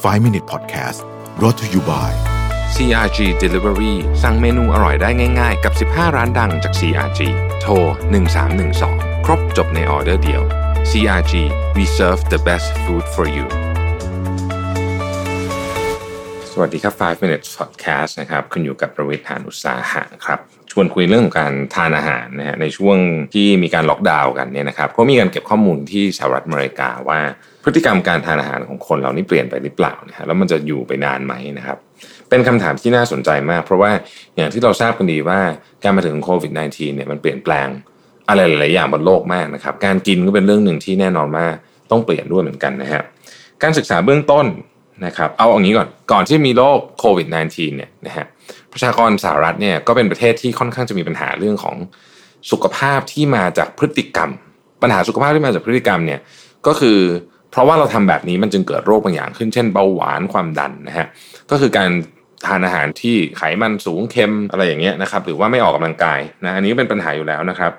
5 Minute Podcast brought to you by CRG Delivery สั่งเมนูอร่อยได้ง่าย ๆ กับ 15 ร้านดังจาก CRG โทร 1312 ครบจบในออเดอร์เดียว CRG we serve the best food for you สวัสดีครับ 5 minutes podcast นะครับ คุณอยู่กับประวิทยานุสาหะครับ ชวนคุยเรื่องของการทานอาหารนะฮะในช่วงที่มีการล็อกดาวน์กันเนี่ยนะครับก็มีการเก็บข้อมูลที่สหรัฐอเมริกาว่า พฤติกรรมการทานอาหารของคนเรานี่เปลี่ยนไปหรือเปล่านะฮะแล้วมันจะอยู่ไปนานไหมนะครับเป็นคำถามที่น่าสนใจมาก เพราะว่าอย่างที่เราทราบกันดีว่าการมาถึงโควิด -19 เนี่ยมันเปลี่ยนแปลงอะไรหลายๆอย่างบนโลกมากนะครับการกินก็เป็นเรื่องหนึ่งที่แน่นอนว่าต้องเปลี่ยนด้วยเหมือนกันนะฮะการศึกษาเบื้องต้น นะครับ เอาอย่างนี้ก่อน ก่อนที่มีโรคโควิด -19 เนี่ยนะฮะ ประชากรสหรัฐเนี่ยก็เป็นประเทศที่ค่อนข้างจะมีปัญหาเรื่องของสุขภาพที่มาจากพฤติกรรม ปัญหาสุขภาพที่มาจากพฤติกรรมเนี่ยก็คือเพราะว่าเราทำแบบนี้มันจึงเกิดโรคบางอย่างขึ้น เช่นเบาหวานความดันนะฮะ ก็คือการทานอาหารที่ไขมันสูงเค็มอะไรอย่างเงี้ยนะครับ หรือว่าไม่ออกกำลังกายนะ อันนี้ก็เป็นปัญหาอยู่แล้วนะครับ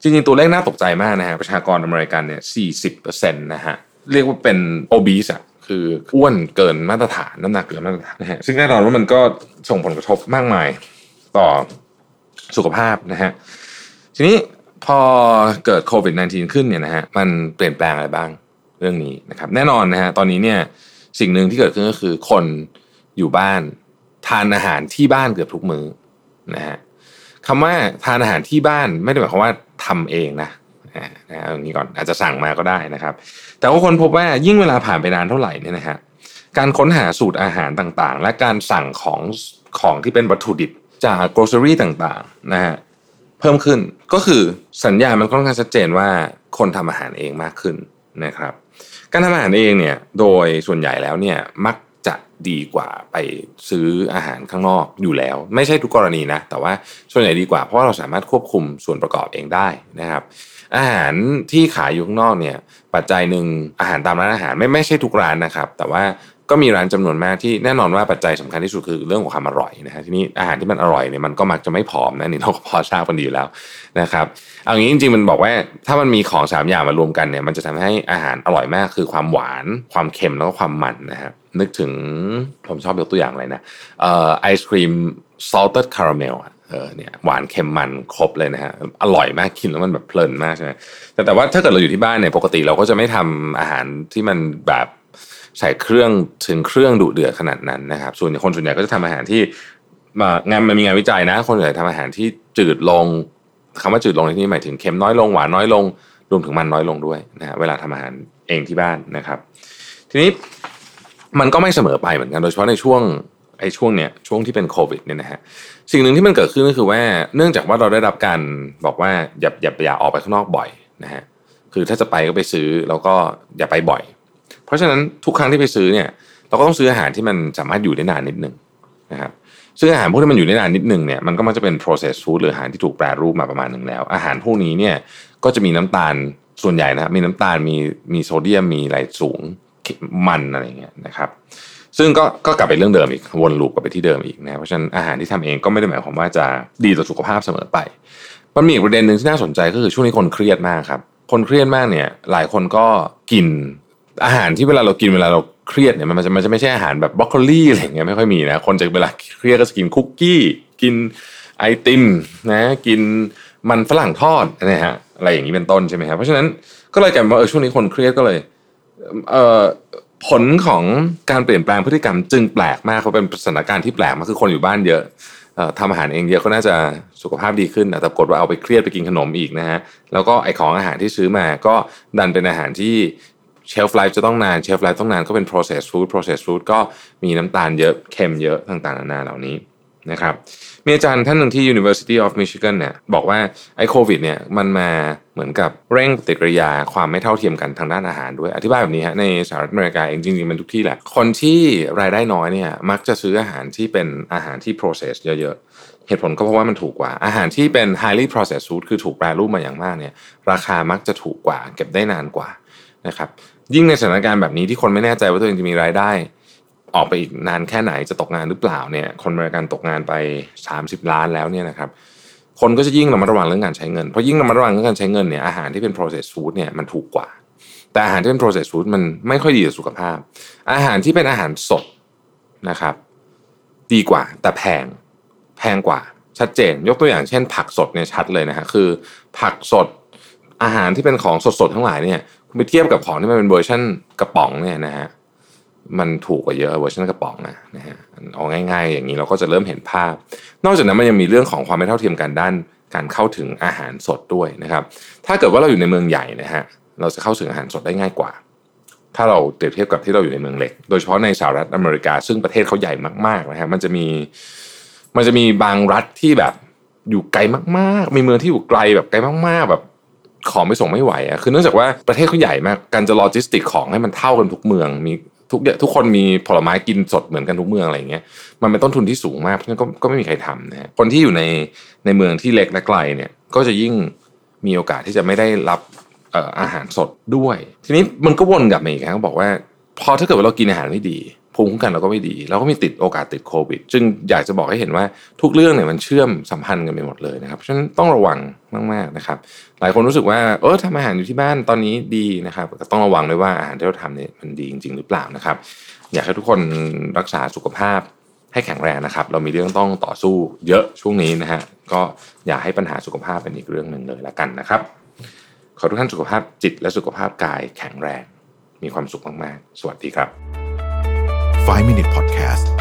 จริงๆ ตัวเลขน่าตกใจมากนะฮะ ประชากรอเมริกันเนี่ย 40%นะฮะ เรียกว่าเป็น obese อะ คืออ้วนเกินมาตรฐานน้ำหนักเกินมาตรฐานนะฮะซึ่งแน่นอนว่ามันก็ส่งผลกระทบมากมายต่อสุขภาพนะฮะทีนี้พอเกิดโควิด -19 ขึ้นเนี่ยนะฮะมันเปลี่ยนแปลงอะไรบ้างเรื่องนี้นะครับ แน่นอนนะฮะตอนนี้เนี่ยสิ่งหนึ่งที่เกิดขึ้นก็คือคนอยู่บ้านทานอาหารที่บ้านเกือบทุกมื้อนะฮะคำว่าทานอาหารที่บ้านไม่ได้หมายความว่าทำเองนะ นะตรงนี้ก่อนอาจจะสั่งมาก็ได้นะครับ แต่ว่าคนพบว่ายิ่งเวลาผ่านไปนานเท่าไหร่เนี่ยนะฮะการค้นหาสูตรอาหารต่างๆ และการสั่งของของที่เป็นวัตถุดิบจาก grocery ต่างๆนะฮะเพิ่มขึ้นก็คือสัญญาณมันค่อนข้างชัดเจนว่าคนทำอาหารเองมากขึ้นนะครับ การทำอาหารเองเนี่ยโดยส่วนใหญ่แล้วเนี่ยมักจะดีกว่าไปซื้ออาหารข้างนอกอยู่แล้ว ไม่ใช่ทุกกรณีนะแต่ว่าส่วนใหญ่ดีกว่าเพราะเราสามารถควบคุมส่วนประกอบเองได้นะครับ อาหารที่ขายอยู่ข้างนอกเนี่ย ปัจจัยหนึ่งอาหารตามร้านอาหารไม่ไม่ใช่ทุกร้านนะครับ แต่ว่าก็มีร้านจำนวนมากที่แน่นอนว่าปัจจัยสำคัญที่สุดคือเรื่องของความอร่อยนะฮะทีนี้อาหารที่มันอร่อยเนี่ยมันก็มักจะไม่ผอมนะนี่เราก็พอทราบกันดีอยู่แล้วนะครับเอางี้จริงๆมันบอกว่าถ้ามันมีของสามอย่างมารวมกันเนี่ยมันจะทำให้อาหารอร่อยมากคือความหวานความเค็มแล้วก็ความมันนะครับนึกถึงผมชอบยกตัวอย่างอะไรนะเอ่อไอศครีม salted caramel อะ เออเนี่ยหวานเค็มมันครบเลยนะฮะอร่อยมากกินแล้วมันแบบเพลินมากใช่ไหมแต่แต่ว่าถ้าเกิดเราอยู่ที่บ้านเนี่ยปกติเราก็จะไม่ทำอาหารที่มันแบบใส่เครื่องถึงเครื่องดุเดือดขนาดนั้นนะครับ ส่วนคนส่วนใหญ่ก็จะทำอาหารที่งานมันมีงานวิจัยนะ คนส่วนใหญ่ทำอาหารที่จืดลงคำว่าจืดลงในที่นี้หมายถึงเค็มน้อยลงหวานน้อยลงรวมถึงมันน้อยลงด้วยนะฮะเวลาทำอาหารเองที่บ้านนะครับ ทีนี้มันก็ไม่เสมอไปเหมือนกันโดยเฉพาะในช่วงไอ้ช่วงเนี้ยช่วงที่เป็นโควิดเนี่ยนะฮะ สิ่งหนึ่งที่มันเกิดขึ้นก็คือว่าเนื่องจากว่าเราได้รับการบอกว่าอย่าอย่าอย่าออกไปข้างนอกบ่อยนะฮะคือถ้าจะไปก็ไปซื้อแล้วก็อย่าไปบ่อย เพราะฉะนั้นทุกครั้งที่ไปซื้อเนี่ย เราก็ต้องซื้ออาหารที่มันสามารถอยู่ได้นานนิดนึงนะครับซึ่งอาหารพวกที่มันอยู่ได้นานนิดนึงเนี่ยมันก็มักจะเป็น processed food หรืออาหารที่ถูกแปรรูปมาประมาณหนึ่งแล้ว อาหารพวกนี้เนี่ยก็จะมีน้ำตาลส่วนใหญ่นะครับมีน้ำตาลมีมีโซเดียมมีอะไรสูงมันอะไรเงี้ยนะครับ ซึ่งก็ก็กลับไปเรื่องเดิมอีกวนลูปกลับไปที่เดิมอีกนะเพราะฉะนั้นอาหารที่ทำเองก็ไม่ได้หมายความว่าจะดีต่อสุขภาพเสมอไปมันมีอีกประเด็นหนึ่งที่น่าสนใจก็คือช่วงนี้คนเครียดมากครับคนเครียดมากเนี่ย หลายคนก็กินอาหารที่เวลาเรากินเวลาเราเครียดเนี่ยมันจะมันจะไม่ใช่อาหารแบบบรอกโคลีอะไรเงี้ยไม่ค่อยมีนะคนจะเวลาเครียดก็จะกินคุกกี้กินไอติมนะกินมันฝรั่งทอดนะฮะอะไรอย่างนี้เป็นต้นใช่ไหมครับเพราะฉะนั้นก็เลยกลายเป็นว่าเออช่วงนี้คนเครียดก็เลยเออ ผลของการเปลี่ยนแปลงพฤติกรรมจึงแปลกมากเขาเป็นสถานการณ์ที่แปลกมากคือคนอยู่บ้านเยอะทำอาหารเองเยอะก็น่าจะสุขภาพดีขึ้นแต่ปรากฏว่าเอาไปเครียดไปกินขนมอีกนะฮะแล้วก็ไอของอาหารที่ซื้อมาก็ดันเป็นอาหารที่ shelf life จะต้องนาน shelf life ต้องนานก็เป็น processed food processed food ก็มีน้ำตาลเยอะเค็มเยอะต่างๆนานาเหล่านี้ นะครับมีอาจารย์ท่านหนึ่งที่ University of Michigan เนี่ยบอกว่าไอ้โควิดเนี่ยมันมาเหมือนกับเร่งปฏิกิริยาความไม่เท่าเทียมกันทางด้านอาหารด้วย อธิบายแบบนี้ฮะในสหรัฐอเมริกาเองจริงๆมันทุกที่แหละ คนที่รายได้น้อยเนี่ยมักจะซื้ออาหารที่เป็นอาหารที่ process เยอะๆ เหตุผลก็เพราะว่ามันถูกกว่าอาหารที่เป็น highly processed food คือถูกแปรรูปมาอย่างมากเนี่ยราคามักจะถูกกว่า เก็บได้นานกว่านะครับยิ่งในสถานการณ์แบบนี้ที่คนไม่แน่ใจว่าตัวเองจะมีรายได้ ออกไปอีกนานแค่ไหนจะตกงานหรือเปล่าเนี่ยคนอเมริกันตกงานไป 30 ล้านแล้วเนี่ยนะครับคนก็จะยิ่งระมัดระวังเรื่องการใช้เงินเพราะยิ่งระมัดระวังเรื่องการใช้เงินเนี่ยอาหารที่เป็น processed food เนี่ยมันถูกกว่า แต่อาหารที่เป็น processed food มันไม่ค่อยดีต่อสุขภาพ อาหารที่เป็นอาหารสดนะครับ ดีกว่า แต่แพงแพงกว่าชัดเจน ยกตัวอย่างเช่น ผักสดเนี่ยชัดเลยนะฮะคือ ผักสดอาหารที่เป็นของสดๆทั้งหลายเนี่ยคุณไปเทียบกับของที่มันเป็นเวอร์ชันกระป๋องเนี่ยนะฮะ มันถูกกว่าเยอะเวอร์ชันกระป๋องนะนะฮะเอาง่าย ๆ อย่างนี้เราก็จะเริ่มเห็นภาพ นอกจากนั้นมันยังมีเรื่องของความไม่เท่าเทียมกันด้านการเข้าถึงอาหารสดด้วยนะครับ ถ้าเกิดว่าเราอยู่ในเมืองใหญ่นะฮะเราจะเข้าถึงอาหารสดได้ง่ายกว่า ถ้าเราเปรียบเทียบกับที่เราอยู่ในเมืองเล็ก โดยเฉพาะในสหรัฐอเมริกา ซึ่งประเทศเขาใหญ่มากๆนะฮะมันจะมีมันจะมีบางรัฐที่แบบอยู่ไกลมากๆ มีเมืองที่อยู่ไกลแบบไกลมากๆแบบของไม่ส่งไม่ไหวอะคือเนื่องจากว่าประเทศเขาใหญ่มาก การจะโลจิสติกของให้มันเท่ากันทุกเมือง มี ทุกทุกคนมีผลไม้กินสดเหมือนกันทุกเมืองอะไรอย่างเงี้ยมันเป็นต้นทุนที่สูงมากเพราะฉะนั้นก็ก็ไม่มีใครทำนะฮะคนที่อยู่ในในเมืองที่เล็กและไกลเนี่ยก็จะยิ่งมีโอกาสที่จะไม่ได้รับเอ่ออาหารสดด้วย ทีนี้มันก็วนกลับมาอีกครับบอกว่า พอถ้าเกิดว่าเรากินอาหารไม่ดีภูมิคุ้มกันเราก็ไม่ดี เราก็มีติดโอกาสติดโควิด จึงอยากจะบอกให้เห็นว่าทุกเรื่องเนี่ยมันเชื่อมสัมพันธ์กันไปหมดเลยนะครับ เพราะฉะนั้นต้องระวังมากๆนะครับ หลายคนรู้สึกว่าเออทำอาหารอยู่ที่บ้านตอนนี้ดีนะครับแต่ต้องระวังด้วยว่าอาหารที่เราทำเนี่ยมันดีจริง ๆ หรือเปล่านะครับ อยากให้ทุกคนรักษาสุขภาพให้แข็งแรงนะครับ เรามีเรื่องต้องต่อสู้เยอะช่วงนี้นะฮะก็อย่าให้ปัญหาสุขภาพเป็นอีกเรื่องหนึ่งเลยละกันนะครับ ขอทุกท่านสุขภาพจิตและสุขภาพกายแข็งแรง มีความสุขมากๆ สวัสดีครับ 5 Minute Podcast